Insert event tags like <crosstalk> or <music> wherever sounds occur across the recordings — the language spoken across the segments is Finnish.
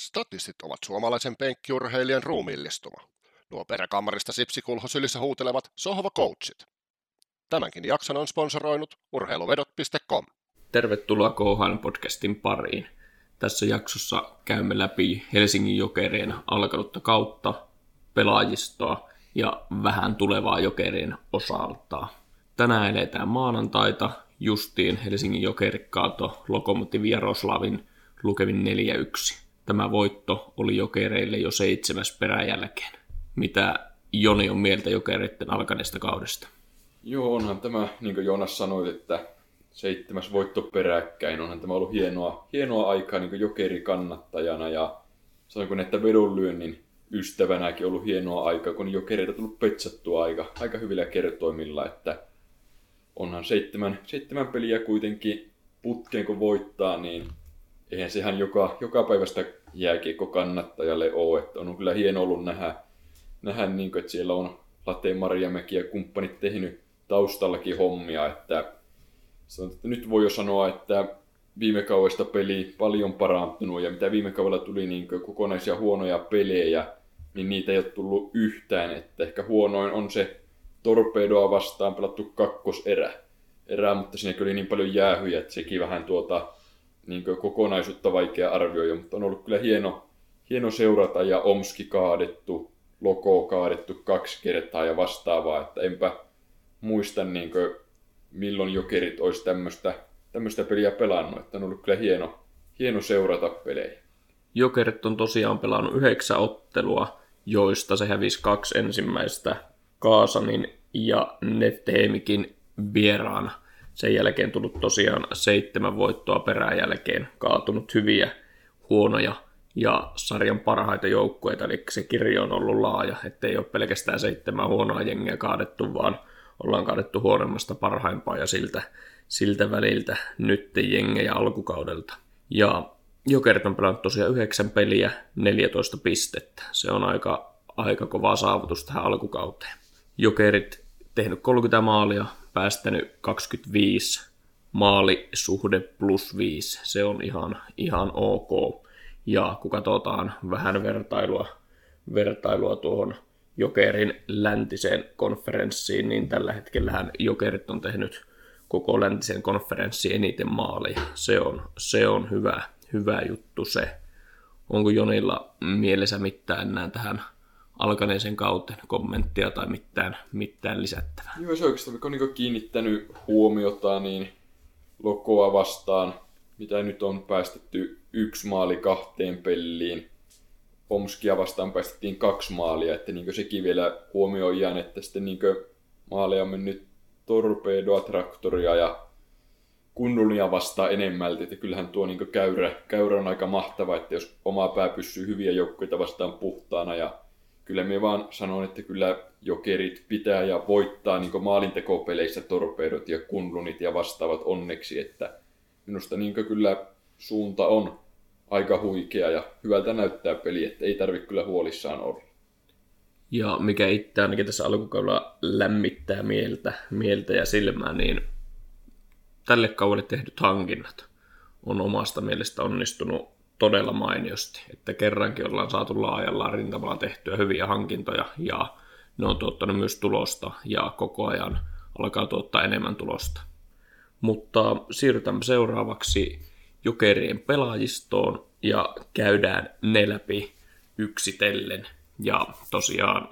Statistit ovat suomalaisen penkkiurheilijan ruumiillistuma. Nuo peräkammarista sipsikulho sylissä huutelevat sohva coachit. Tämänkin jakson on sponsoroinut urheiluvedot.com. Tervetuloa KHL podcastin pariin. Tässä jaksossa käymme läpi Helsingin jokerien alkanutta kautta, pelaajistoa ja vähän tulevaa jokerien osalta. Tänään eletään maanantaita, justiin Helsingin jokeri kaato Lokomotiv Jaroslavin lukevin 4-1. Tämä voitto oli jokereille jo seitsemäs peräjälkeen. Mitä Joni on mieltä jokereiden alkaneesta kaudesta? Joo, onhan tämä, niin kuin Jonas sanoi, että seitsemäs voitto peräkkäin. Onhan tämä ollut hienoa, hienoa aikaa niin jokerikannattajana ja sanoinko että vedonlyönnin ystävänäkin ollut hienoa aikaa, kun jokereita tullut petsattua aika, aika hyvillä kertoimilla, että onhan seitsemän, seitsemän peliä kuitenkin putkeen kun voittaa, niin eihän sehän joka, joka päivästä jääkiekko kannattajalle ole. Että on kyllä hieno ollut nähdä, nähdä niin kuin, että siellä on Late Marjamäki ja kumppanit tehnyt taustallakin hommia. Että, että nyt voi jo sanoa, että viime kaudesta peli paljon parantunut ja mitä viime kaudella tuli niin kokonaisia huonoja pelejä, niin niitä ei ole tullut yhtään. Että ehkä huonoin on se torpedoa vastaan pelattu kakkoserä. Erää, mutta siinä oli niin paljon jäähyjä, että sekin vähän tuota, niin kokonaisuutta vaikea arvioida, mutta on ollut kyllä hieno, hieno seurata ja Omski kaadettu, Loko kaadettu kaksi kertaa ja vastaavaa, että enpä muista niin kuin, milloin jokerit olisi tämmöistä, tämmöistä peliä pelannut, että on ollut kyllä hieno, hieno seurata pelejä. Jokerit on tosiaan pelannut yhdeksän ottelua, joista se hävisi kaksi ensimmäistä Kaasanin ja Neftehemikin vieraana – sen jälkeen tullut tosiaan seitsemän voittoa perään jälkeen, kaatunut hyviä, huonoja ja sarjan parhaita joukkueita, eli se kirjo on ollut laaja, ettei ole pelkästään seitsemän huonoa jengiä kaadettu, vaan ollaan kaadettu huonommasta parhaimpaa ja siltä, siltä väliltä nyt jengejä alkukaudelta. Ja Jokerit on pelannut tosiaan yhdeksän peliä, 14 pistettä. Se on aika, aika kova saavutus tähän alkukauteen. Jokerit tehnyt 30 maalia, päästänyt 25 maalisuhde plus 5. Se on ihan, ihan ok. Ja kun katsotaan vähän vertailua, vertailua tuohon Jokerin läntiseen konferenssiin, niin tällä hetkellä Jokerit on tehnyt koko läntisen konferenssi eniten maaleja. Se on, se on hyvä, hyvä juttu se. Onko Jonilla mielessä mitään enää tähän alkaneeseen kauteen kommenttia tai mitään, mitään lisättävää. Joo, se oikeastaan, mikä on niin kiinnittänyt huomiota, niin Lokoa vastaan, mitä nyt on päästetty yksi maali kahteen peliin. Omskia vastaan päästettiin kaksi maalia, että niin sekin vielä huomioidaan, että sitten niin maaleja on mennyt torpedoa, traktoria ja kunnulia vastaan enemmälti, että kyllähän tuo niin käyrä, käyrä on aika mahtava, että jos oma pää pysyy hyviä joukkoita vastaan puhtaana ja kyllä me vaan sanon, että kyllä jokerit pitää ja voittaa niin maalintekopeleissä torpeidot ja kunlunit ja vastaavat onneksi, että minusta niin kyllä suunta on aika huikea ja hyvältä näyttää peli, että ei tarvitse kyllä huolissaan olla. Ja mikä itse ainakin tässä alkukaudella lämmittää mieltä, mieltä ja silmää, niin tälle kaudelle tehdyt hankinnat on omasta mielestä onnistunut todella mainiosti, että kerrankin ollaan saatu laajalla rintamalla tehtyä hyviä hankintoja ja ne on tuottanut myös tulosta ja koko ajan alkaa tuottaa enemmän tulosta. Mutta siirrytään seuraavaksi jokerien pelaajistoon ja käydään ne läpi yksitellen. Ja tosiaan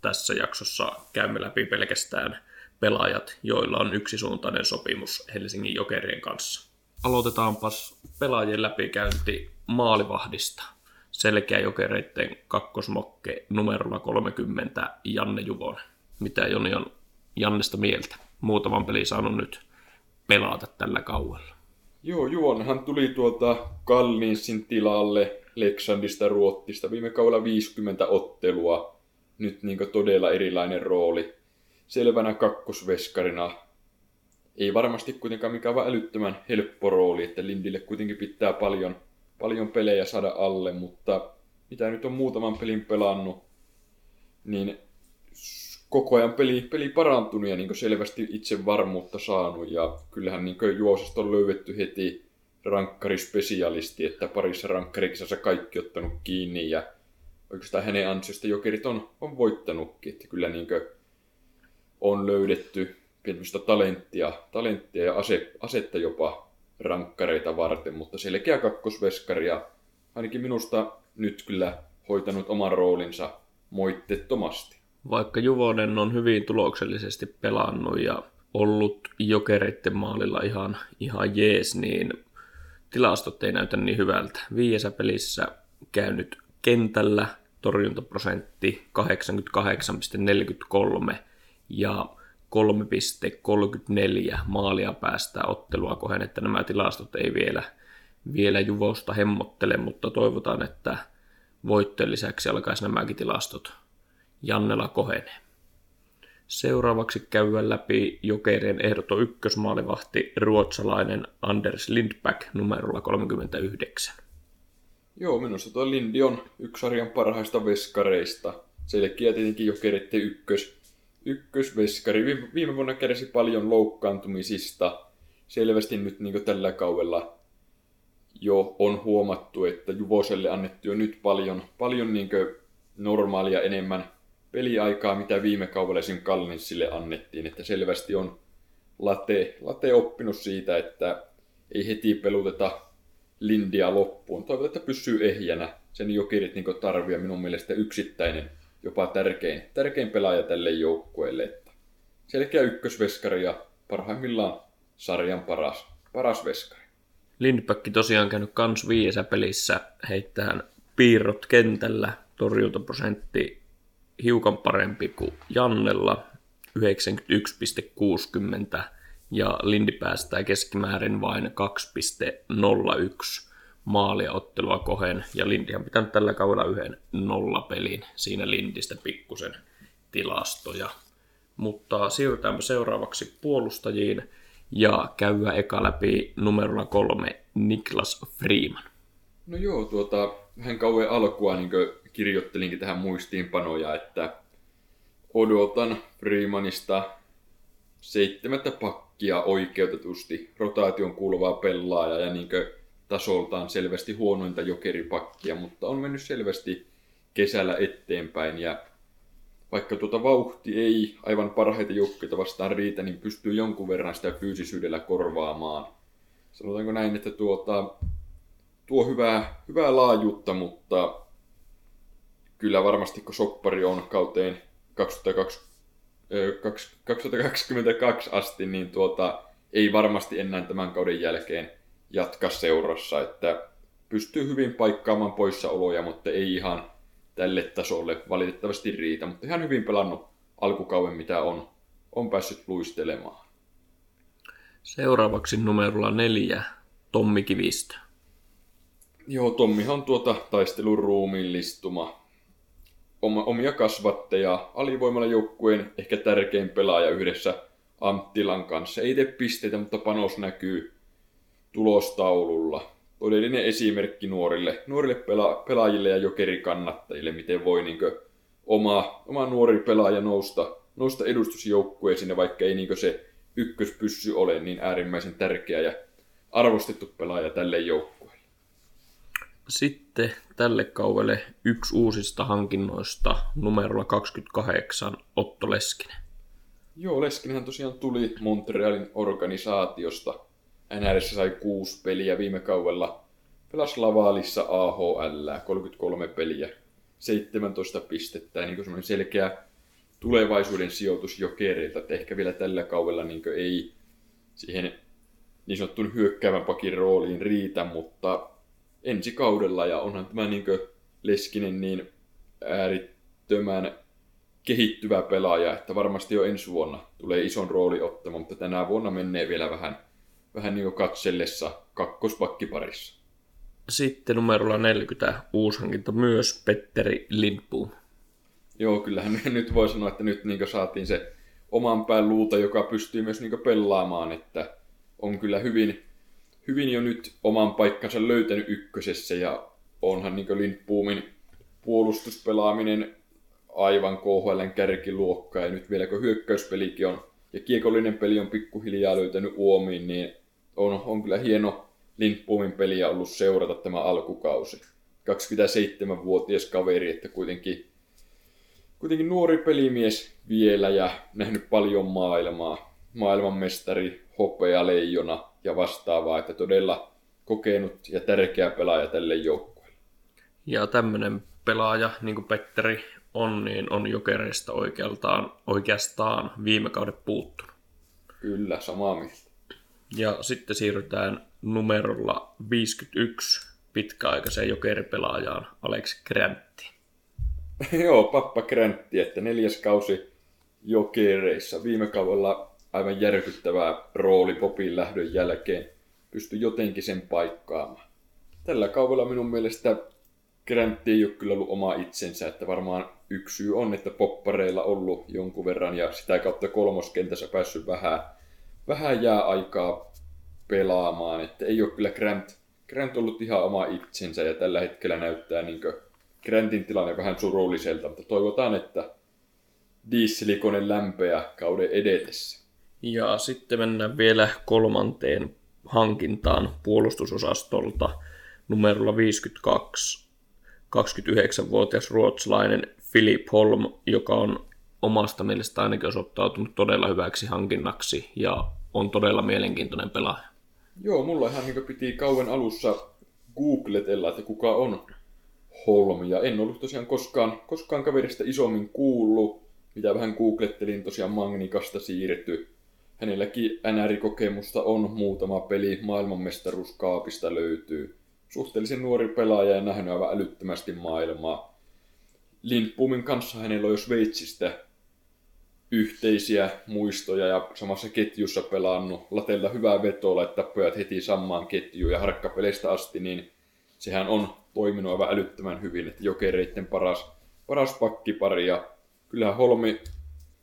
tässä jaksossa käymme läpi pelkästään pelaajat, joilla on yksisuuntainen sopimus Helsingin jokerien kanssa. Aloitetaanpas pelaajien läpikäynti maalivahdista. Selkeä jokereiden kakkosmokke numerolla 30 Janne Juvonen. Mitä Joni on Jannesta mieltä? Muutaman peli saanut nyt pelata tällä kauella. Joo, Juonhan tuli tuolta Kallinsin tilalle Leksandista Ruottista. Viime kaudella 50 ottelua. Nyt niin todella erilainen rooli. Selvänä kakkosveskarina ei varmasti kuitenkaan mikään vaan älyttömän helppo rooli, että Lindille kuitenkin pitää paljon, paljon pelejä saada alle, mutta mitä nyt on muutaman pelin pelannut, niin koko ajan peli, peli parantunut ja niin selvästi itse varmuutta saanut. Ja kyllähän niin juosesta on löydetty heti, rankkarispesialisti, että parissa rankkarikisassa kaikki ottanut kiinni ja oikeastaan hänen ansiosta jokerit on, on voittanutkin, että kyllä niin on löydetty pientä talenttia, talenttia ja ase, asetta jopa rankkareita varten, mutta selkeä kakkosveskari ja ainakin minusta nyt kyllä hoitanut oman roolinsa moitteettomasti. Vaikka Juvonen on hyvin tuloksellisesti pelannut ja ollut jokereiden maalilla ihan, ihan jees, niin tilastot ei näytä niin hyvältä. Viiesä pelissä käynyt kentällä, torjuntaprosentti 88,43 ja 3,34 maalia päästä ottelua kohen, että nämä tilastot ei vielä, vielä Juvosta hemmottele, mutta toivotaan, että voittojen lisäksi alkaisi nämäkin tilastot Jannela kohenee. Seuraavaksi käydään läpi Jokerien ehdoton ykkösmaalivahti ruotsalainen Anders Lindback numerolla 39. Joo, minusta tuo Lindi on yksi sarjan parhaista veskareista. Selkeä tietenkin Jokeritten ykkös, ykkösveskari. Viime, viime vuonna kärsi paljon loukkaantumisista. Selvästi nyt niin tällä kaudella jo on huomattu, että Juvoselle annettu jo nyt paljon, paljon niin normaalia enemmän peliaikaa, mitä viime kaudella sen Kalninsille annettiin. Että selvästi on Late, Late oppinut siitä, että ei heti peluteta Lindia loppuun. Toivotaan, että pysyy ehjänä. Sen jokirit niin tarvii minun mielestä yksittäinen, jopa tärkein, tärkein pelaaja tälle joukkueelle. Että selkeä ykkösveskari ja parhaimmillaan sarjan paras, paras veskari. Lindbäck tosiaan käynyt kans viiesä pelissä heittähän piirrot kentällä, torjuntaprosentti hiukan parempi kuin Jannella, 91,60 ja Lindi päästää keskimäärin vain 2,01 maalia ottelua kohen, ja Lindihan pitää tällä kaudella yhden nollapelin siinä Lindistä pikkusen tilastoja. Mutta siirrytäänpä seuraavaksi puolustajiin ja käydään eka läpi numerolla kolme Niklas Freeman. No joo, tuota, vähän kauan alkua niin kirjoittelinkin tähän muistiinpanoja, että odotan Freemanista seitsemättä pakkia oikeutetusti rotaation kuuluvaa pelaajaa ja niin tasoltaan selvästi huonointa jokeripakkia, mutta on mennyt selvästi kesällä eteenpäin ja vaikka tuota vauhti ei aivan parhaita joukkoita vastaan riitä, niin pystyy jonkun verran sitä fyysisyydellä korvaamaan. Sanotaanko näin, että tuota, tuo hyvää, hyvää laajuutta, mutta kyllä varmasti kun soppari on kauteen 2022 asti, niin tuota, ei varmasti enää tämän kauden jälkeen jatka seurassa, että pystyy hyvin paikkaamaan poissaoloja, mutta ei ihan tälle tasolle valitettavasti riitä, mutta ihan hyvin pelannut alkukauden, mitä on, on päässyt luistelemaan. Seuraavaksi numerolla neljä, Tommi Kivistö. Joo, Tommihan on tuota taistelun ruumiillistuma omia kasvatteja, alivoimalla joukkueen ehkä tärkein pelaaja yhdessä Anttilan kanssa. Ei tee pisteitä, mutta panos näkyy tulostaululla. Todellinen esimerkki nuorille, nuorille pela- pelaajille ja jokerikannattajille, miten voi niin oma, oma nuori pelaaja nousta, nousta edustusjoukkueeseen, vaikka ei niin se ykköspyssy ole niin äärimmäisen tärkeä ja arvostettu pelaaja tälle joukkueelle. Sitten tälle kaudelle yksi uusista hankinnoista numerolla 28 Otto Leskinen. Joo, Leskinenhän tosiaan tuli Montrealin organisaatiosta. NRS sai kuusi peliä viime kaudella. Pelasi Lavalissa AHL, 33 peliä, 17 pistettä ja niin semmoinen selkeä tulevaisuuden sijoitus jokereilta, että ehkä vielä tällä kaudella niin ei siihen niin sanottuun hyökkäävän pakin rooliin riitä, mutta ensi kaudella ja onhan tämä niin Leskinen niin äärittömän kehittyvä pelaaja, että varmasti jo ensi vuonna tulee ison rooli ottamaan, mutta tänä vuonna menee vielä vähän, vähän niin katsellessa kakkospakkiparissa. Sitten numerolla 40 uushankinta myös Petteri Lindboom. Joo, kyllähän <laughs> nyt voi sanoa, että nyt niin saatiin se oman pään luuta, joka pystyy myös niin pelaamaan, että on kyllä hyvin, hyvin jo nyt oman paikkansa löytänyt ykkösessä ja onhan niin Lindboomin puolustuspelaaminen aivan KHLn kärkiluokka ja nyt vielä kun hyökkäyspelikin on ja kiekollinen peli on pikkuhiljaa löytänyt uomiin, niin on, on kyllä hieno Lindbomin peliä ollut seurata tämä alkukausi. 27-vuotias kaveri, että kuitenkin, kuitenkin nuori pelimies vielä ja nähnyt paljon maailmaa. Maailmanmestari, hopea, leijona ja vastaavaa, että todella kokenut ja tärkeä pelaaja tälle joukkueelle. Ja tämmöinen pelaaja, niin kuin Petteri on, niin on jokereista oikeastaan, oikeastaan viime kauden puuttunut. Kyllä, samaa mieltä. Ja sitten siirrytään numerolla 51 pitkäaikaiseen jokeripelaajaan Alex Grantti. <laughs> Joo, Pappa Grantti, että neljäs kausi jokereissa. Viime kaudella aivan järkyttävää rooli Popin lähdön jälkeen. Pystyi jotenkin sen paikkaamaan. Tällä kaudella minun mielestä Grantti ei ole kyllä ollut oma itsensä, että varmaan yksi syy on, että poppareilla ollut jonkun verran ja sitä kautta kolmoskentässä päässyt vähän, vähän jää aikaa pelaamaan. Että ei ole kyllä Grant, Grant ollut ihan oma itsensä ja tällä hetkellä näyttää niin Grantin tilanne vähän surulliselta, mutta toivotaan, että dieselikone lämpeä kauden edetessä. Ja sitten mennään vielä kolmanteen hankintaan puolustusosastolta numerolla 52. 29-vuotias ruotsalainen Philip Holm, joka on omasta mielestä ainakin osoittautunut todella hyväksi hankinnaksi ja on todella mielenkiintoinen pelaaja. Joo, mulla ihan niin piti kauan alussa googletella, että kuka on Holm, ja en ollut tosiaan koskaan, koskaan kaverista isommin kuullut, mitä vähän googlettelin tosiaan Magnikasta siirretty. Hänelläkin NR-kokemusta on muutama peli, maailmanmestaruuskaapista löytyy. Suhteellisen nuori pelaaja ja nähnyt aivan älyttömästi maailmaa. Lindbomin kanssa hänellä on jo Sveitsistä yhteisiä muistoja ja samassa ketjussa pelannut. Latelta hyvää vetoa laittaa pojat heti samaan ketjuun ja harkkapeleistä asti, niin sehän on toiminut aivan älyttömän hyvin, että jokereiden paras, paras pakkipari ja kyllähän Holmi,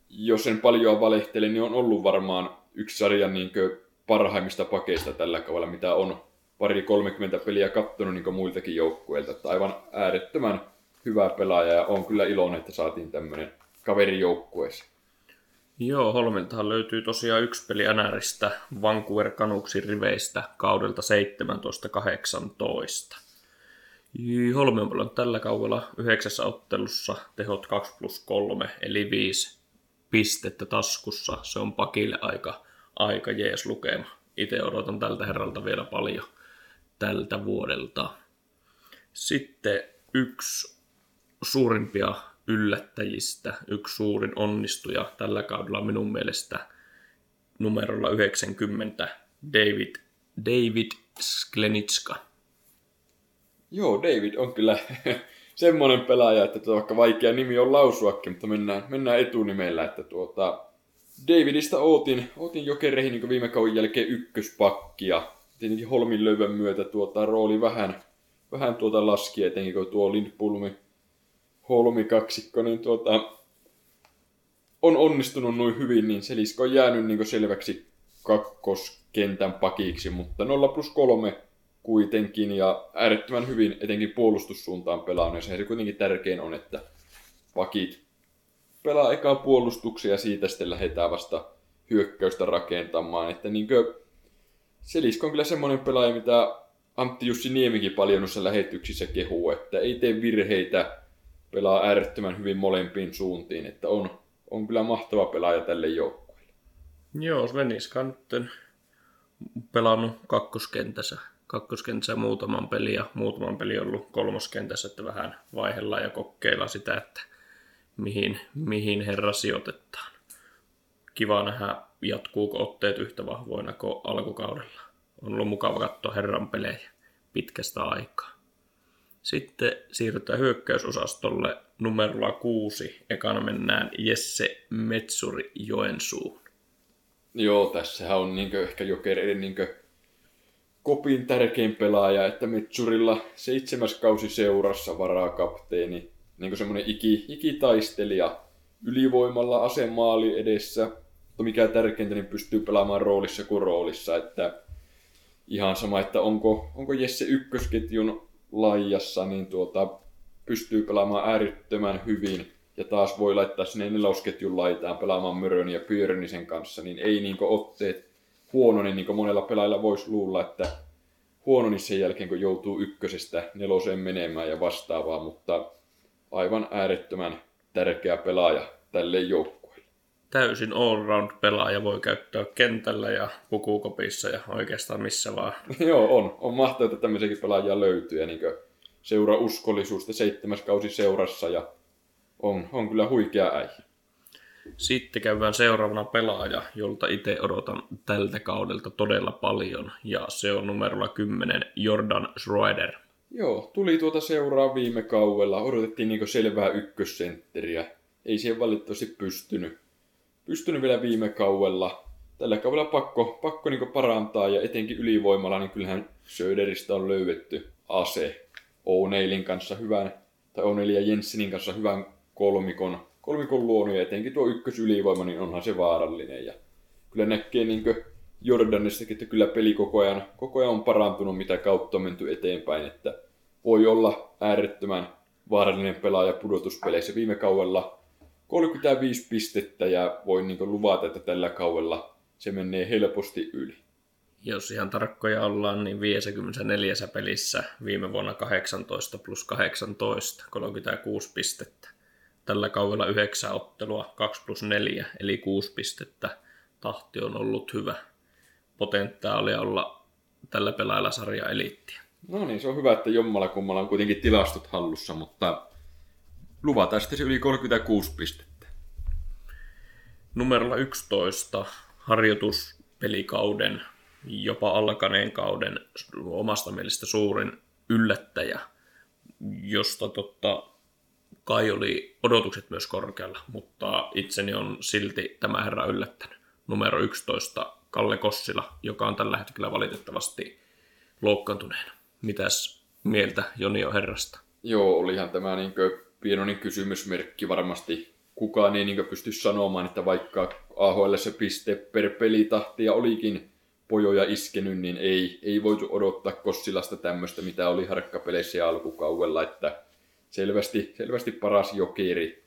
jos en paljon valehtele, niin on ollut varmaan yksi sarjan niin parhaimmista pakeista tällä kaudella, mitä on pari 30 peliä kattonut niin muiltakin joukkueilta. Että aivan äärettömän hyvä pelaaja ja on kyllä iloinen, että saatiin tämmöinen kaveri joukkueeseen. Joo, Holmiltahan löytyy tosiaan yksi peli NRistä Vancouver Canucksin riveistä kaudelta 17-18. Holmi on tällä kaudella yhdeksässä ottelussa tehot 2 plus 3, eli 5 pistettä taskussa. Se on pakille aika, aika jees lukema. Itse odotan tältä herralta vielä paljon tältä vuodelta. Sitten yksi suurimpia yllättäjistä, yksi suurin onnistuja tällä kaudella minun mielestä numerolla 90, David, David Sklenitska. Joo, David on kyllä <laughs> semmoinen pelaaja, että tuo vaikka vaikea nimi on lausuakin, mutta mennään, mennään etunimellä, että tuota, Davidista ootin, ootin jokereihin niin viime kauden jälkeen ykköspakkia. Tietenkin Holmin löyvän myötä tuota, rooli vähän, vähän tuota laski, etenkin kun tuo Lindpulmi Holmi-kaksikko, niin tuota, on onnistunut noin hyvin, niin Selisko on jäänyt niin selväksi kakkoskentän pakiksi, mutta 0 plus 3 kuitenkin ja äärettömän hyvin etenkin puolustussuuntaan pelaa, niin se kuitenkin tärkein on, että pakit pelaa ekaa puolustuksia ja siitä sitten lähdetään vasta hyökkäystä rakentamaan. Että niinkö, Selisko on kyllä semmoinen pelaaja, mitä Antti Jussi Niemikin paljon noissa lähetyksissä kehuu, että ei tee virheitä, pelaa äärettömän hyvin molempiin suuntiin, että on, on kyllä mahtava pelaaja tälle joukkueelle. Joo, Sveniska on nyt pelannut kakkoskentässä, kakkoskentässä muutaman pelin ja muutaman peli ollut kolmoskentässä, että vähän vaihellaan ja kokeillaan sitä, että mihin, mihin herra sijoitetaan. Kiva nähdä, jatkuuko otteet yhtä vahvoina kuin alkukaudella. On ollut mukava katsoa herran pelejä pitkästä aikaa. Sitten siirrytään hyökkäysosastolle numerolla kuusi. Ekana mennään Jesse Metsuri Joensuun. Joo, tässä on niinkö, ehkä jokereiden niinkö kopin tärkein pelaaja, että Metsurilla seitsemäs kausi seurassa varaa kapteeni, niin semmoinen iki, ikitaistelija ylivoimalla asemaali edessä, mutta mikä tärkeintä, niin pystyy pelaamaan roolissa kuin roolissa, että ihan sama, että onko, onko Jesse ykkösketjun laijassa, niin tuota, pystyy pelaamaan äärettömän hyvin ja taas voi laittaa sinne nelosketjun laitaan pelaamaan Mörön ja Pyörnisen kanssa, niin ei niin otteet huono, niin, niin monella pelaajalla voisi luulla, että huono niin sen jälkeen, kun joutuu ykkösestä neloseen menemään ja vastaavaa, mutta aivan äärettömän tärkeä pelaaja tälle joukkueelle. Täysin all-round pelaaja voi käyttää kentällä ja pukukopissa ja oikeastaan missä vaan. <laughs> Joo, on. On mahtavaa, että tämmöisiäkin pelaajia löytyy. Ja niin seura uskollisuus, seitsemäs kausi seurassa ja on, on kyllä huikea äijä. Sitten käydään seuraavana pelaaja, jolta itse odotan tältä kaudelta todella paljon, ja se on numerolla 10 Jordan Schroeder. Joo, tuli tuota seuraa viime kaudella. Odotettiin niin selvää ykkössentteriä. Ei siihen valitettavasti pystynyt. Pystynyt vielä viime kaudella. Tällä kaudella pakko, pakko niin parantaa, ja etenkin ylivoimalla, niin kyllähän Söderistä on löydetty ase. O'Neillin kanssa hyvän, tai O'Neillin ja Jensenin kanssa hyvän kolmikon kolmikon luonut ja etenkin tuo ykkösylivoima, niin onhan se vaarallinen. Ja kyllä näkee niin Jordanistakin, että kyllä peli koko ajan, koko ajan on parantunut, mitä kautta on menty eteenpäin, että voi olla äärettömän vaarallinen pelaaja pudotuspeleissä. Viime kaudella 35 pistettä ja voin niin luvata, että tällä kaudella se menee helposti yli. Jos ihan tarkkoja ollaan, niin 54 pelissä viime vuonna 18 plus 18, 36 pistettä tällä kaudella yhdeksän ottelua, 2 plus 4, eli 6 pistettä. Tahti on ollut hyvä. Potentiaalia olla tällä pelaajalla sarja eliittiä. No niin, se on hyvä, että jommalla kummalla on kuitenkin tilastot hallussa, mutta luvataan sitten se yli 36 pistettä. Numerolla 11 harjoituspelikauden, jopa alkaneen kauden omasta mielestä suurin yllättäjä, josta totta kai oli odotukset myös korkealla, mutta itseni on silti tämä herra yllättänyt. Numero 11, Kalle Kossila, joka on tällä hetkellä valitettavasti loukkaantuneena. Mitäs mieltä Joni on herrasta? Joo, olihan tämä niin pienoinen kysymysmerkki varmasti. Kukaan ei niin pysty sanomaan, että vaikka AHL se piste per pelitahtia olikin pojoja iskenyt, niin ei, ei voitu odottaa Kossilasta tämmöistä, mitä oli harkkapeleissä alkukaudella, että selvästi, selvästi paras jokeri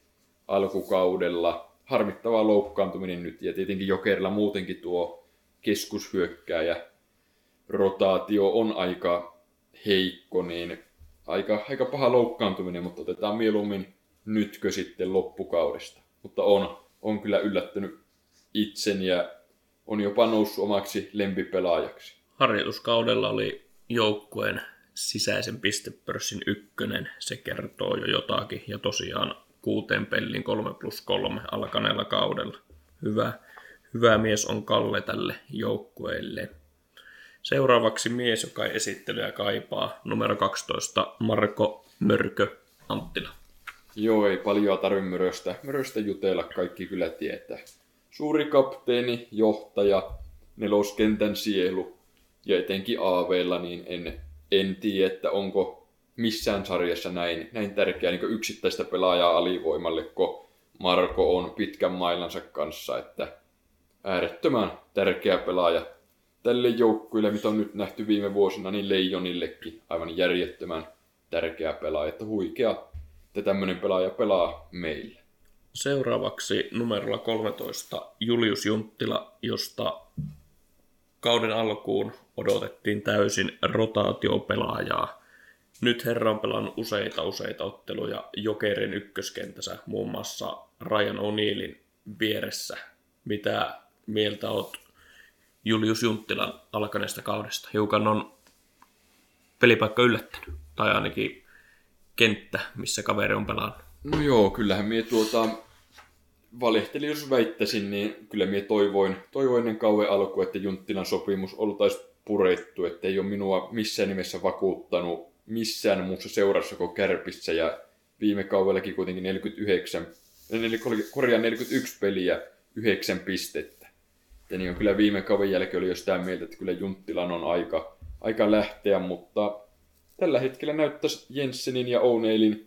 alkukaudella. Harmittava loukkaantuminen nyt ja tietenkin jokerilla muutenkin tuo keskushyökkääjä rotaatio on aika heikko, niin aika, aika paha loukkaantuminen, mutta otetaan mieluummin nytkö sitten loppukaudesta. Mutta on, on kyllä yllättänyt itsen ja on jopa noussut omaksi lempipelaajaksi. Harjoituskaudella oli joukkueen sisäisen pistepörssin ykkönen, se kertoo jo jotakin. Ja tosiaan kuuteen pellin 3 plus 3 alkaneella kaudella. Hyvä, hyvä mies on Kalle tälle joukkueelle. Seuraavaksi mies, joka esittelyä kaipaa, numero 12, Marko Mörkö Anttila. Joo, ei paljon tarvitse möröstä, möröstä jutella, kaikki kyllä tietää. Suuri kapteeni, johtaja, neloskentän sielu ja etenkin AVlla, niin en en tiedä, että onko missään sarjassa näin, näin tärkeä niin yksittäistä pelaajaa alivoimalle, kun Marko on pitkän mailansa kanssa, että äärettömän tärkeä pelaaja tälle joukkueelle, mitä on nyt nähty viime vuosina, niin Leijonillekin aivan järjettömän tärkeä pelaaja, että huikea, että tämmöinen pelaaja pelaa meille. Seuraavaksi numerolla 13 Julius Junttila, josta kauden alkuun odotettiin täysin rotaatiopelaajaa. Nyt herra on pelannut useita useita otteluja Jokerin ykköskentässä, muun muassa Ryan O'Neillin vieressä. Mitä mieltä oot Julius Junttilan alkaneesta kaudesta? Hiukan on pelipaikka yllättänyt, tai ainakin kenttä, missä kaveri on pelannut. No joo, kyllähän mie tuota, valehteli, jos väittäisin, niin kyllä mie toivoin, toivoin ennen kauan alku, että Junttilan sopimus oltaisiin purettu, että ei ole minua missään nimessä vakuuttanut missään muussa seurassa kuin Kärpissä ja viime kaudellakin kuitenkin 49, korjaa 41 peliä, 9 pistettä. Ja niin on kyllä viime kauden jälkeen oli jo sitä mieltä, että kyllä Junttilan on aika, aika lähteä, mutta tällä hetkellä näyttäisi Jensenin ja O'Neillin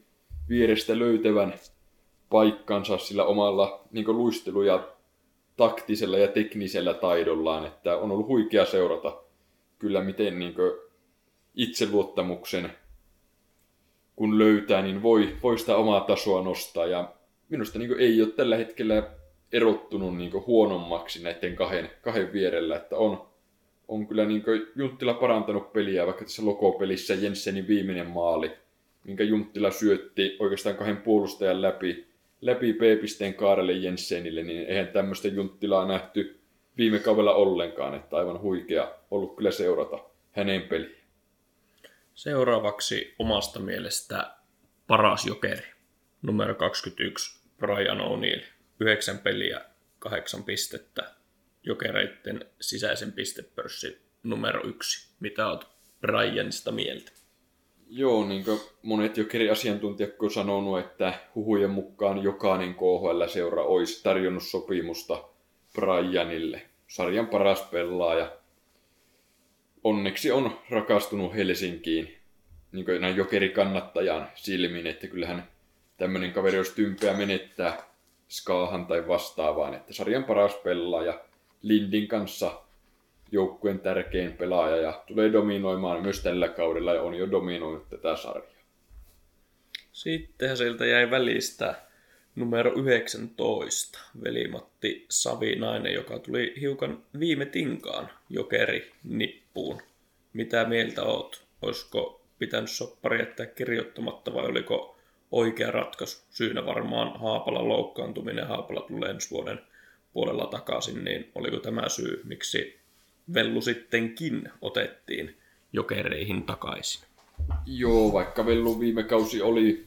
vierestä löytävän paikkansa sillä omalla niin luistelu- ja taktisella ja teknisellä taidollaan, että on ollut huikea seurata kyllä miten niin itseluottamuksen kun löytää, niin voi, voi sitä omaa tasoa nostaa. Ja minusta niin ei ole tällä hetkellä erottunut niin huonommaksi näiden kahden, kahden vierellä, että on, on kyllä niin Junttila parantanut peliä, vaikka tässä lokopelissä Jensenin viimeinen maali, minkä Junttila syötti oikeastaan kahden puolustajan läpi, läpi P-pisteen Kaarelle Jensenille, niin eihän tämmöistä Junttilaa nähty viime kaudella ollenkaan, että aivan huikea ollut kyllä seurata hänen peliä. Seuraavaksi omasta mielestä paras jokeri, numero 21, Brian O'Neill. Yhdeksän peliä, kahdeksan pistettä, jokereiden sisäisen pistepörssin numero yksi. Mitä olet Brianista mieltä? Joo, niin kuin monet jokeri-asiantuntijat on sanonut, että huhujen mukaan jokainen KHL-seura olisi tarjonnut sopimusta Brianille. Sarjan paras pelaaja. Onneksi on rakastunut Helsinkiin niin kuin näin jokerikannattajan silmin, että kyllähän tämmöinen kaveri olisi tympeä menettää skaahan tai vastaavaan, että sarjan paras pelaaja Lindin kanssa joukkueen tärkein pelaaja ja tulee dominoimaan myös tällä kaudella ja on jo dominoinut tätä sarjaa. Sitten sieltä jäi välistä numero 19, velimatti Savinainen, joka tuli hiukan viime tinkaan jokeri nippuun. Mitä mieltä oot? Olisiko pitänyt soppari jättää kirjoittamatta vai oliko oikea ratkaisu? Syynä varmaan Haapalan loukkaantuminen. Haapala tulee ensi vuoden puolella takaisin, niin oliko tämä syy, miksi Vellu sittenkin otettiin jokereihin takaisin? Joo, vaikka Vellu viime kausi oli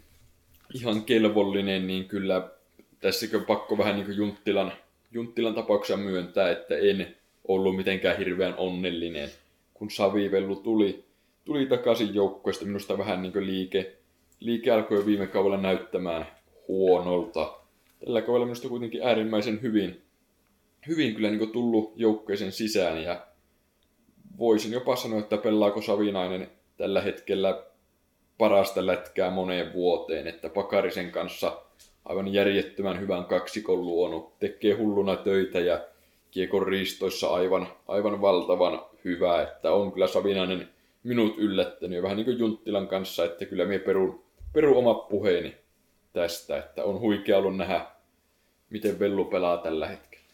ihan kelvollinen, niin kyllä tässäkö pakko vähän niin kuin Junttilan, Junttilan tapauksessa myöntää, että en ollut mitenkään hirveän onnellinen. Kun Savivellu tuli, tuli takaisin joukkueesta, minusta vähän niin kuin liike, liike alkoi viime kaudella näyttämään huonolta. Tällä kaudella minusta kuitenkin äärimmäisen hyvin, hyvin kyllä niin tullut joukkueeseen sisään ja voisin jopa sanoa, että pelaako Savinainen tällä hetkellä parasta lätkää moneen vuoteen, että Pakarisen kanssa aivan järjettömän hyvän kaksikon luonut, tekee hulluna töitä ja kiekon riistoissa aivan, aivan valtavan hyvä, että on kyllä Savinainen minut yllättänyt ja vähän niin kuin Junttilan kanssa, että kyllä minä perun, perun oma puheeni tästä, että on huikea ollut nähdä, miten Vellu pelaa tällä hetkellä.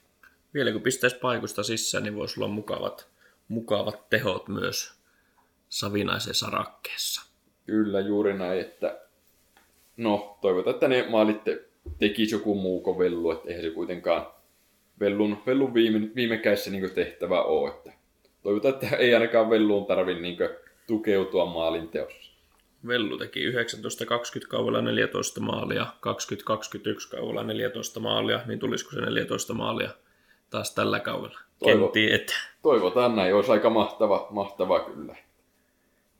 Vielä kun pistäisi paikusta sisään, niin voisi olla mukavat, mukavat tehot myös Savinaisen sarakkeessa. Kyllä, juuri näin, että no, toivotaan, että ne maalit te, tekisi joku muu kuin Vellu, että eihän se kuitenkaan Vellun, Vellun viime, viime kädessä niin tehtävä ole, että toivotaan, että ei ainakaan Velluun tarvitse niin tukeutua maalin teossa. Vellu teki 19-20 kaudella 14 maalia, 2021 kaudella 14 maalia, niin tulisiko se 14 maalia taas tällä kaudella? Toivo, että. Toivotaan näin, olisi aika mahtava, mahtava kyllä.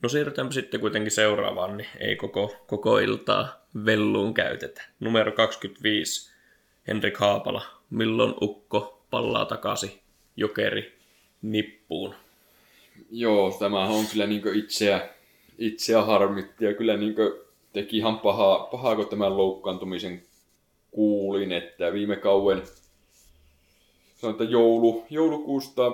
No siirrytäänpä sitten kuitenkin seuraavaan, niin ei koko, koko iltaa velluun käytetä. Numero 25, Henrik Haapala. Milloin Ukko pallaa takaisin jokeri nippuun? Joo, tämä on kyllä niin itseä, itseä harmitti ja kyllä niin teki ihan pahaa, pahaa, kun tämän loukkaantumisen kuulin, että viime kauden sanotaan joulu, joulukuusta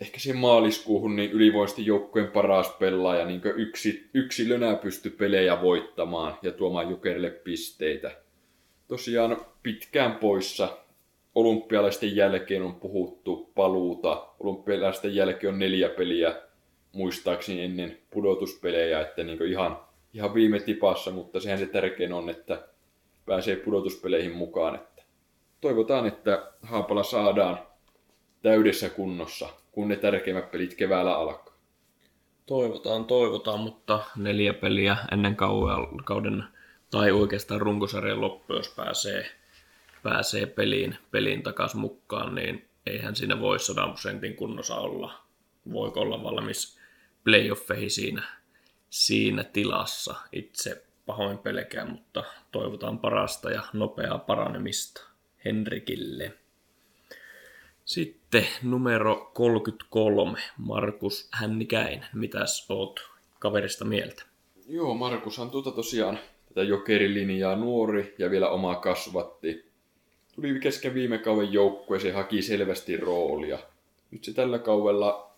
ehkä siihen maaliskuuhun niin ylivoimaisesti joukkueen paras pelaaja niin yksi, yksilönä pysty pelejä voittamaan ja tuomaan Jokerille pisteitä. Tosiaan pitkään poissa. Olympialaisten jälkeen on puhuttu paluuta. Olympialaisten jälkeen on neljä peliä muistaakseni ennen pudotuspelejä, että niin ihan, ihan viime tipassa, mutta sehän se tärkein on, että pääsee pudotuspeleihin mukaan. Että toivotaan, että Haapala saadaan täydessä kunnossa kun ne tärkeimmät pelit keväällä alkaa. Toivotaan, toivotaan, mutta neljä peliä ennen kauden tai oikeastaan runkosarjan loppu, jos pääsee, pääsee peliin, peliin takaisin mukaan, niin eihän siinä voi 100 prosentin kunnossa olla. Voiko olla valmis playoffeihin siinä, siinä tilassa. Itse pahoin pelkää, mutta toivotaan parasta ja nopeaa paranemista Henrikille. Sitten numero 33, Markus Hännikäinen. Mitäs oot kaverista mieltä? Joo, Markus on tuota tosiaan tätä jokerilinjaa nuori ja vielä omaa kasvatti. Tuli kesken viime kauden joukkueeseen, haki selvästi roolia. Nyt se tällä kaudella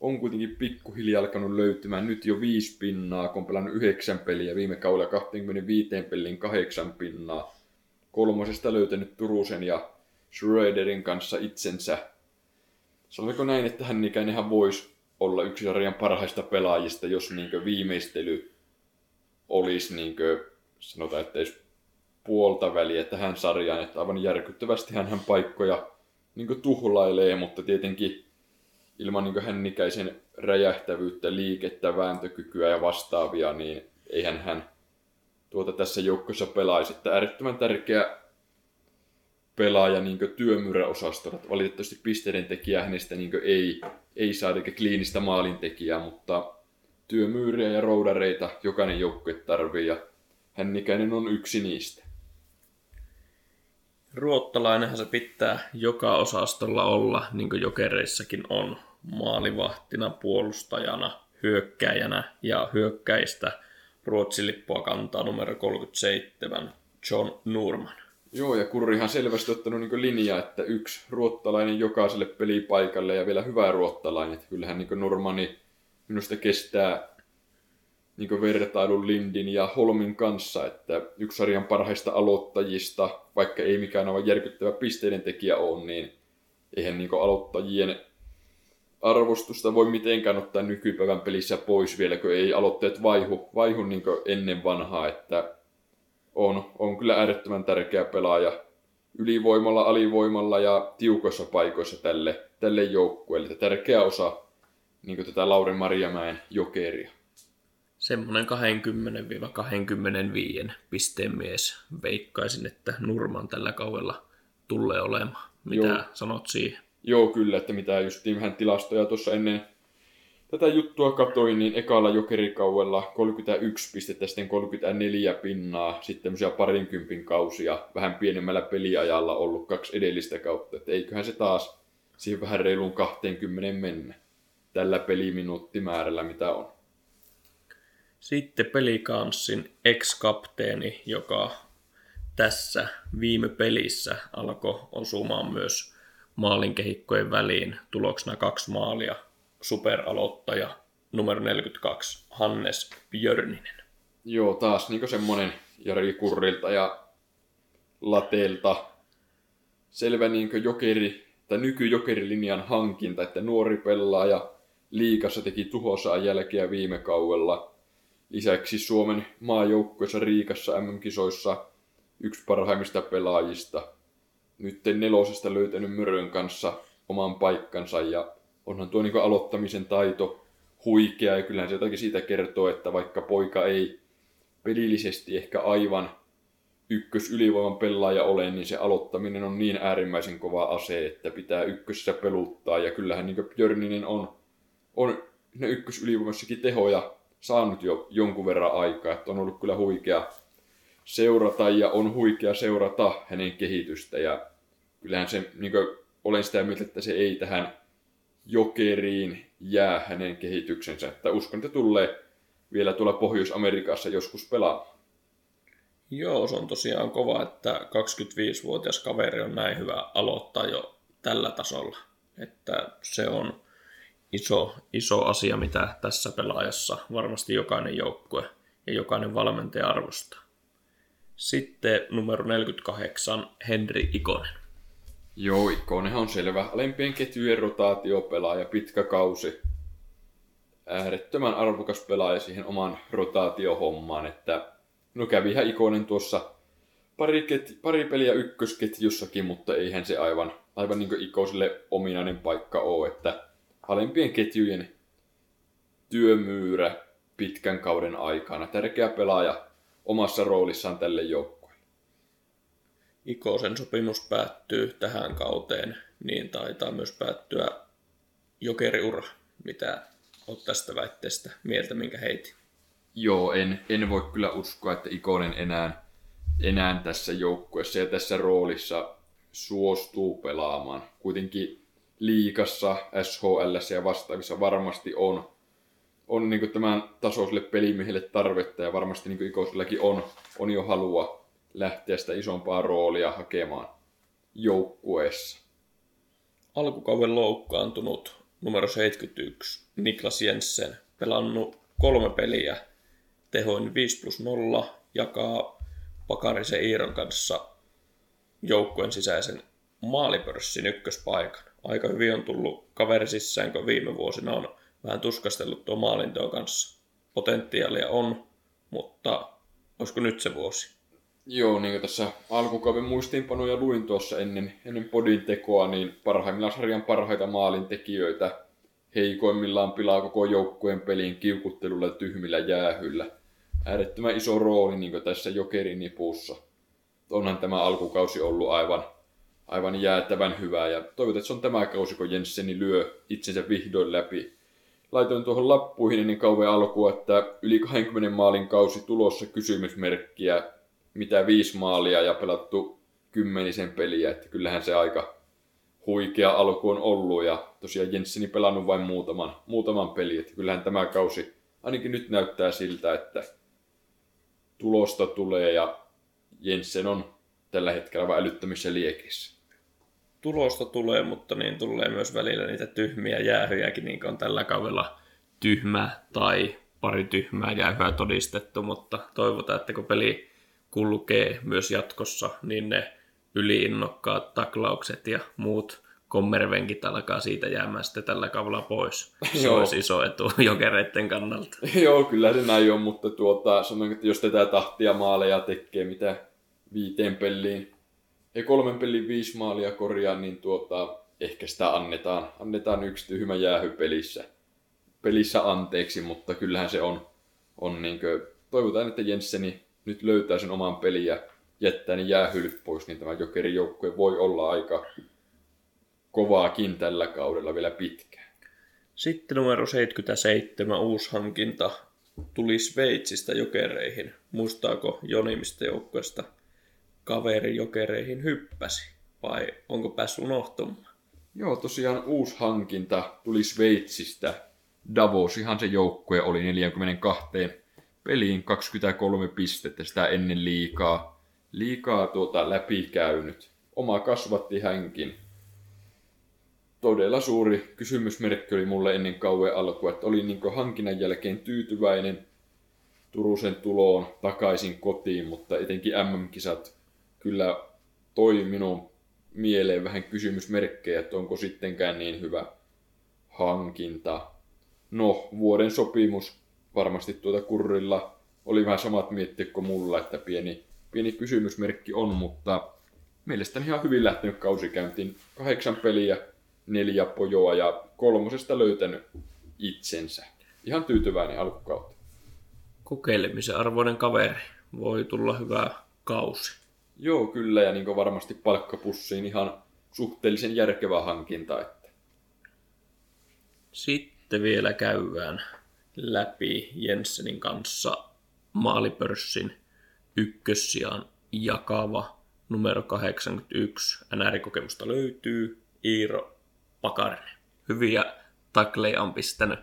on kuitenkin pikkuhiljaa alkanut löytymään nyt jo viisi pinnaa, kun on pelannut yhdeksän peliä viime kaudella 25 pelin kahdeksan pinnaa. Kolmosesta löytänyt Turusen ja Schröderin kanssa itsensä. sanotaanko näin, että hän ikäinenhän voisi olla yksi sarjan parhaista pelaajista, jos niin viimeistely olisi, niin kuin, sanotaan, että edes puolta väliä tähän sarjaan, että aivan järkyttävästi hän paikkoja niin tuhlailee, mutta tietenkin ilman niin hännikäisen räjähtävyyttä, liikettä, vääntökykyä ja vastaavia, niin eihän hän tuota tässä joukkossa pelaisi. Että äärettömän tärkeä pelaaja niin työmyräosastolla. Valitettavasti pisteiden tekijä hänestä niin ei, ei saa eikä kliinistä maalintekijää, mutta työmyyriä ja roudareita jokainen joukkue tarvii ja hännikäinen on yksi niistä. Ruottalainenhan se pitää joka osastolla olla, niin kuin jokereissakin on, maalivahtina, puolustajana, hyökkäjänä ja hyökkäistä Ruotsin lippua kantaa numero 37 John Nurman. Joo, ja Kurrihan selvästi ottanut niin linjaa, että yksi ruottalainen jokaiselle pelipaikalle ja vielä hyvä ruottalainen. Kyllähän niin Normani minusta kestää niin vertailun Lindin ja Holmin kanssa, että yksi sarjan parhaista aloittajista, vaikka ei mikään aivan järkyttävä pisteiden tekijä ole, niin eihän niin aloittajien arvostusta voi mitenkään ottaa nykypäivän pelissä pois vielä, kun ei aloitteet vaihu, vaihu niin ennen vanhaa, että on, on kyllä äärettömän tärkeä pelaaja ylivoimalla, alivoimalla ja tiukoissa paikoissa tälle, tälle joukkueelle. Tärkeä osa niin tätä Lauri Marjamäen jokeria. Semmoinen 20-25 pisteen mies. Veikkaisin, että Nurman tällä kaudella tulee olemaan. Mitä Joo. sanot siihen? Joo, kyllä, että mitä just vähän tilastoja tuossa ennen tätä juttua katoin, niin ekalla jokerikauella 31 pistettä, sitten 34 pinnaa, sitten tämmöisiä parinkympin kausia, vähän pienemmällä peliajalla ollut kaksi edellistä kautta, että eiköhän se taas siihen vähän reiluun 20 mennä tällä peliminuuttimäärällä, mitä on. Sitten pelikanssin ex-kapteeni, joka tässä viime pelissä alkoi osumaan myös maalinkehikkojen väliin tuloksena kaksi maalia superaloittaja numero 42 Hannes Björninen. Joo, taas niin semmonen Jari Kurrilta ja Latelta selvä niin jokeri, tai nykyjokerilinjan hankinta, että nuori pelaaja liikassa teki tuhosaa jälkeä viime kaudella. Lisäksi Suomen maajoukkueessa Riikassa MM-kisoissa yksi parhaimmista pelaajista. Nyt nelosesta löytänyt Mörön kanssa oman paikkansa ja onhan tuo niin aloittamisen taito huikea ja kyllähän se jotakin siitä kertoo, että vaikka poika ei pelillisesti ehkä aivan ykkös ylivoiman pelaaja ole, niin se aloittaminen on niin äärimmäisen kova ase, että pitää ykkössä peluttaa. Ja kyllähän niin Björninen on, on ne ykkös tehoja saanut jo jonkun verran aikaa, että on ollut kyllä huikea seurata ja on huikea seurata hänen kehitystä. Ja kyllähän se, niin kuin, olen sitä mieltä, että se ei tähän jokeriin jää hänen kehityksensä. Että uskon, että tulee vielä tuolla Pohjois-Amerikassa joskus pelaa. Joo, se on tosiaan kova, että 25-vuotias kaveri on näin hyvä aloittaa jo tällä tasolla. Että se on iso, iso asia, mitä tässä pelaajassa varmasti jokainen joukkue ja jokainen valmentaja arvostaa. Sitten numero 48, Henri Ikonen. Joo, Ikonenhan on selvä. Alempien ketjujen rotaatiopelaaja, pitkä kausi. Äärettömän arvokas pelaaja siihen oman rotaatiohommaan, että no kävihän Ikonen tuossa pari, ket, pari peliä ykkösketjussakin, mutta eihän se aivan, aivan niin Ikoselle ominainen paikka ole, että alempien ketjujen työmyyrä pitkän kauden aikana. Tärkeä pelaaja omassa roolissaan tälle joukkueelle. Ikosen sopimus päättyy tähän kauteen, niin taitaa myös päättyä jokeriura. Mitä olet tästä väitteestä mieltä, minkä heiti? Joo, en, en voi kyllä uskoa, että Ikonen enää, enää tässä joukkueessa ja tässä roolissa suostuu pelaamaan. Kuitenkin liikassa, SHL ja vastaavissa varmasti on, on niin tämän tasoiselle pelimiehelle tarvetta ja varmasti niin Ikosellakin on, on jo halua lähteä sitä isompaa roolia hakemaan joukkueessa. Alkukauden loukkaantunut numero 71 Niklas Jensen pelannut kolme peliä tehoin 5 plus 0, jakaa Pakarisen Iiron kanssa joukkueen sisäisen maalipörssin ykköspaikan. aika hyvin on tullut kaveri sisään, kun viime vuosina on vähän tuskastellut tuo maalintoa kanssa. Potentiaalia on, mutta olisiko nyt se vuosi? Joo, niin kuin tässä alkukauden muistiinpanoja luin tuossa ennen, ennen podin tekoa, niin parhaimmillaan sarjan parhaita maalintekijöitä heikoimmillaan pilaa koko joukkueen pelin kiukuttelulla ja tyhmillä jäähyllä. Äärettömän iso rooli niin tässä jokerin nipussa. Onhan tämä alkukausi ollut aivan, aivan jäätävän hyvä ja toivotaan, että se on tämä kausi, kun Jensseni lyö itsensä vihdoin läpi. Laitoin tuohon lappuihin ennen kauan alkua, että yli 20 maalin kausi tulossa kysymysmerkkiä, mitä viisi maalia ja pelattu kymmenisen peliä, että kyllähän se aika, huikea alku on ollut ja tosiaan Jensseni pelannut vain muutaman, muutaman peli, että kyllähän tämä kausi ainakin nyt näyttää siltä, että tulosta tulee ja Jensen on tällä hetkellä vain älyttömissä liekissä. Tulosta tulee, mutta niin tulee myös välillä niitä tyhmiä jäähyjäkin, niin kuin on tällä kaudella tyhmä tai pari tyhmää jäähyä todistettu, mutta toivotaan, että kun peli kulkee myös jatkossa, niin ne yliinnokkaat taklaukset ja muut kommervenkit alkaa siitä jäämään sitten tällä kaudella pois. Se olisi iso etu <laughs> jokereiden kannalta. Joo, kyllä se näin on, mutta tuota, sanon, että jos tätä tahtia maaleja tekee, mitä viiteen peliin, ei kolmen pelin viisi maalia korjaa, niin tuota, ehkä sitä annetaan, annetaan yksi tyhmä jäähy pelissä, pelissä anteeksi, mutta kyllähän se on, on niin kuin, toivotaan, että Jensseni nyt löytää sen oman pelin ja jättää niin jäähylyt pois, niin tämä jokerin joukkue voi olla aika kovaakin tällä kaudella vielä pitkään. Sitten numero 77, uusi hankinta, tuli Sveitsistä jokereihin. Muistaako Joni, mistä joukkueesta kaveri jokereihin hyppäsi? Vai onko päässyt unohtumaan? Joo, tosiaan uusi hankinta tuli Sveitsistä. Davos, ihan se joukkue oli 42 peliin 23 pistettä, sitä ennen liikaa, liikaa tuota läpikäynyt. Oma kasvatti hänkin. Todella suuri kysymysmerkki oli mulle ennen kauan alkua, että olin niin hankinnan jälkeen tyytyväinen Turusen tuloon takaisin kotiin, mutta etenkin MM-kisat kyllä toi minun mieleen vähän kysymysmerkkejä, että onko sittenkään niin hyvä hankinta. No, vuoden sopimus varmasti tuota kurrilla oli vähän samat miettiä kuin mulla, että pieni, pieni kysymysmerkki on, mutta mielestäni ihan hyvin lähtenyt kausikäyntiin. Kahdeksan peliä, neljä pojoa ja kolmosesta löytänyt itsensä. Ihan tyytyväinen alkukautta. Kokeilemisen arvoinen kaveri. Voi tulla hyvä kausi. Joo, kyllä, ja niin varmasti palkkapussiin ihan suhteellisen järkevä hankinta. Että. Sitten vielä käydään läpi Jensenin kanssa maalipörssin ykkössijaan jakava numero 81. NR-kokemusta löytyy. Iiro Pakarinen. Hyviä takleja on pistänyt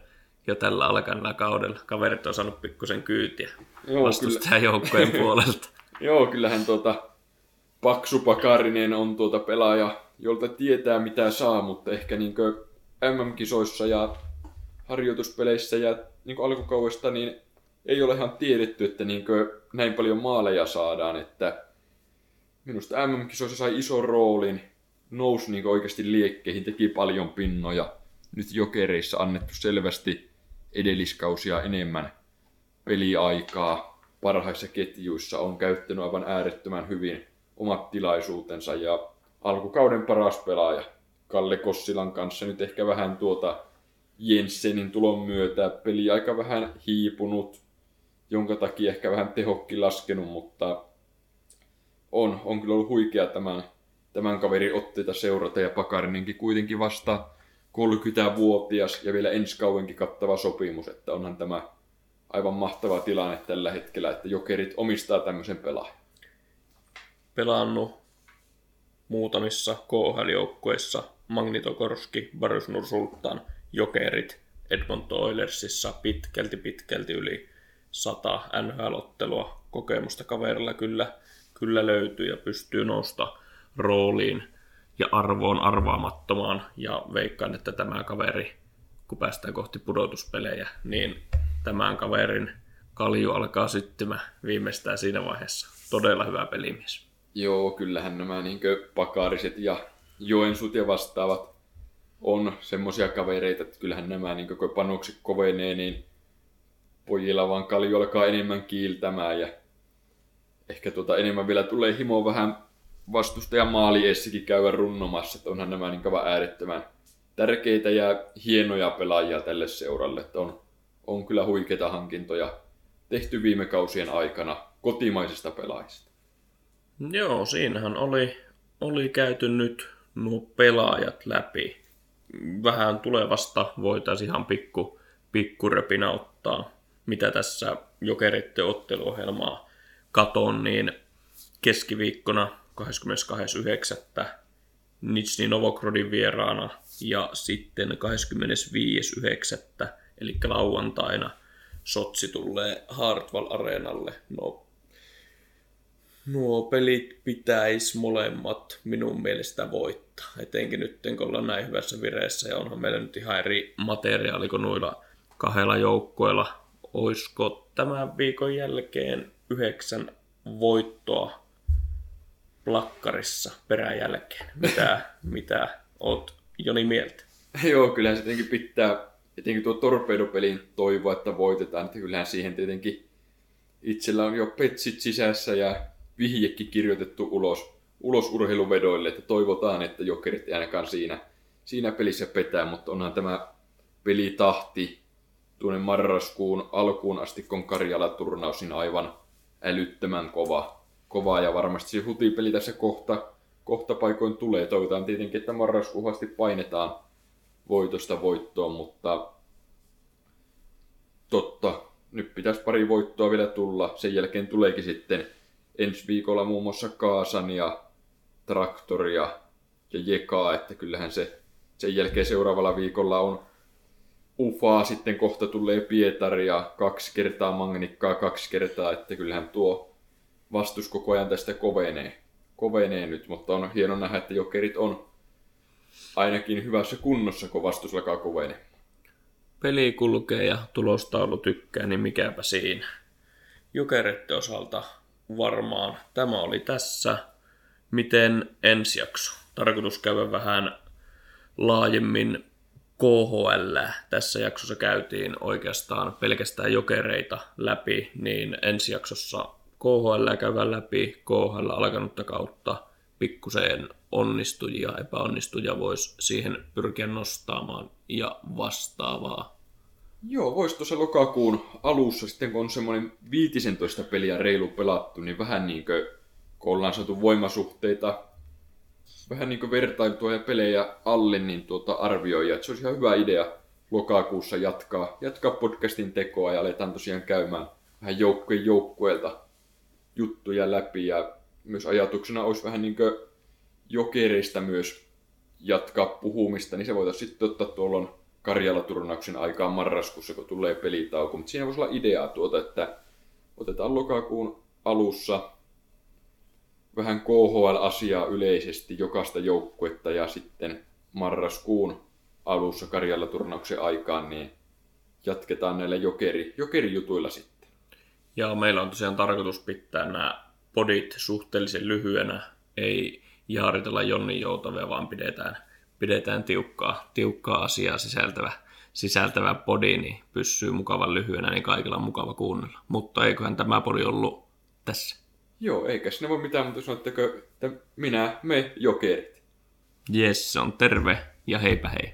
jo tällä alkanella kaudella. Kaverit on saanut pikkusen kyytiä vastustajan joukkojen puolelta. <laughs> Joo, kyllähän tuota, Paksu Pakarinen on tuota pelaaja, jolta tietää mitä saa, mutta ehkä niin MM-kisoissa ja harjoituspeleissä ja niin alkukaudesta niin ei ole ihan tiedetty, että niin näin paljon maaleja saadaan, että minusta MM-kisoissa sai ison roolin, nousi niin oikeasti liekkeihin, teki paljon pinnoja. Nyt jokereissa annettu selvästi edelliskausia enemmän peliaikaa. Parhaissa ketjuissa on käyttänyt aivan äärettömän hyvin omat tilaisuutensa ja alkukauden paras pelaaja Kalle Kossilan kanssa nyt ehkä vähän tuota Jensenin tulon myötä peli aika vähän hiipunut, jonka takia ehkä vähän tehokki laskenut, mutta on, on kyllä ollut huikea tämän, tämän kaverin otteita seurata ja Pakarinenkin kuitenkin vasta 30-vuotias ja vielä ensi kauenkin kattava sopimus, että onhan tämä aivan mahtava tilanne tällä hetkellä, että jokerit omistaa tämmöisen pelaajan. Pelannut muutamissa KHL-joukkueissa Magnitokorski, Barus Nursultaan, Jokerit, Edmonton Oilersissa pitkälti pitkälti yli 100 NHL-ottelua kokemusta kaverilla kyllä, kyllä löytyy ja pystyy nousta rooliin ja arvoon arvaamattomaan. Ja veikkaan, että tämä kaveri, kun päästään kohti pudotuspelejä, niin tämän kaverin kalju alkaa syttymään viimeistään siinä vaiheessa. Todella hyvä pelimies. Joo, kyllähän nämä niin pakariset ja Joensut ja vastaavat on semmoisia kavereita, että kyllähän nämä, niin kun panokset kovenee, niin pojilla vaan kalju alkaa enemmän kiiltämään ja ehkä tuota enemmän vielä tulee himo vähän vastustajan maaliessikin käydä runnomassa, että onhan nämä niin äärettömän tärkeitä ja hienoja pelaajia tälle seuralle, että on, on kyllä huikeita hankintoja tehty viime kausien aikana kotimaisista pelaajista. Joo, siinähän oli, oli käyty nyt nuo pelaajat läpi. Vähän tulevasta voitaisiin ihan pikku, pikkuröpinä ottaa, mitä tässä jokeritten otteluohjelmaa katon, niin keskiviikkona 22.9. Nitsni Novokrodin vieraana ja sitten 25.9. eli lauantaina Sotsi tulee Hartwall Areenalle. No, nuo pelit pitäisi molemmat minun mielestä voittaa. Etenkin nyt, kun ollaan näin hyvässä vireessä ja onhan meillä nyt ihan eri materiaali kuin noilla kahdella joukkoilla. Oisko tämän viikon jälkeen yhdeksän voittoa plakkarissa peräjälkeen. Mitä, <laughs> mitä oot Joni mieltä? Joo, kyllähän se tietenkin pitää, etenkin tuo torpedopelin toivoa, että voitetaan. Että kyllähän siihen tietenkin itsellä on jo petsit sisässä ja vihjekin kirjoitettu ulos, ulos urheiluvedoille, että toivotaan, että jokerit ei ainakaan siinä, siinä pelissä petää, mutta onhan tämä pelitahti tuonne marraskuun alkuun asti, kun Karjala-turnaus, niin aivan älyttömän kova kovaa ja varmasti se hutipeli tässä kohta, kohta paikoin tulee. Toivotaan tietenkin, että marraskuun asti painetaan voitosta voittoon, mutta totta, nyt pitäisi pari voittoa vielä tulla. Sen jälkeen tuleekin sitten ensi viikolla muun muassa Kaasan ja Traktoria ja Jekaa, että kyllähän se sen jälkeen seuraavalla viikolla on Ufaa, sitten kohta tulee Pietari ja kaksi kertaa Magnikkaa kaksi kertaa, että kyllähän tuo vastus koko ajan tästä kovenee, kovenee nyt, mutta on hieno nähdä, että jokerit on ainakin hyvässä kunnossa, kun vastus alkaa kovenee. Peli kulkee ja tulostaulu tykkää, niin mikäpä siinä. Jokerette osalta varmaan tämä oli tässä. Miten ensi jakso? Tarkoitus käydä vähän laajemmin KHL. Tässä jaksossa käytiin oikeastaan pelkästään jokereita läpi, niin ensi jaksossa KHL käydään läpi, KHL alkanutta kautta pikkuseen onnistujia, epäonnistujia voisi siihen pyrkiä nostamaan ja vastaavaa. Joo, voisi tuossa lokakuun alussa sitten, kun on semmoinen 15 peliä reilu pelattu, niin vähän niin kuin, kun ollaan saatu voimasuhteita, vähän niin kuin vertailtua ja pelejä alle, niin tuota arvioija, se olisi ihan hyvä idea lokakuussa jatkaa, jatkaa podcastin tekoa ja aletaan tosiaan käymään vähän joukkueen joukkueelta juttuja läpi ja myös ajatuksena olisi vähän niin kuin jokereista myös jatkaa puhumista, niin se voitaisiin sitten ottaa tuolla Karjala-turnauksen aikaan marraskuussa, kun tulee pelitauko. Mutta siinä voisi olla ideaa tuota, että otetaan lokakuun alussa vähän KHL-asiaa yleisesti jokaista joukkuetta ja sitten marraskuun alussa Karjala-turnauksen aikaan, niin jatketaan näillä jokeri, jokerijutuilla sitten. Ja meillä on tosiaan tarkoitus pitää nämä podit suhteellisen lyhyenä, ei jaaritella Jonni joutavia, vaan pidetään, pidetään tiukkaa, tiukkaa asiaa sisältävä, sisältävä podi, niin pysyy mukavan lyhyenä, niin kaikilla on mukava kuunnella. Mutta eiköhän tämä podi ollut tässä. Joo, eikä sinne voi mitään, mutta sanotteko, että minä, me jokerit. Jes, se on terve ja heipä hei.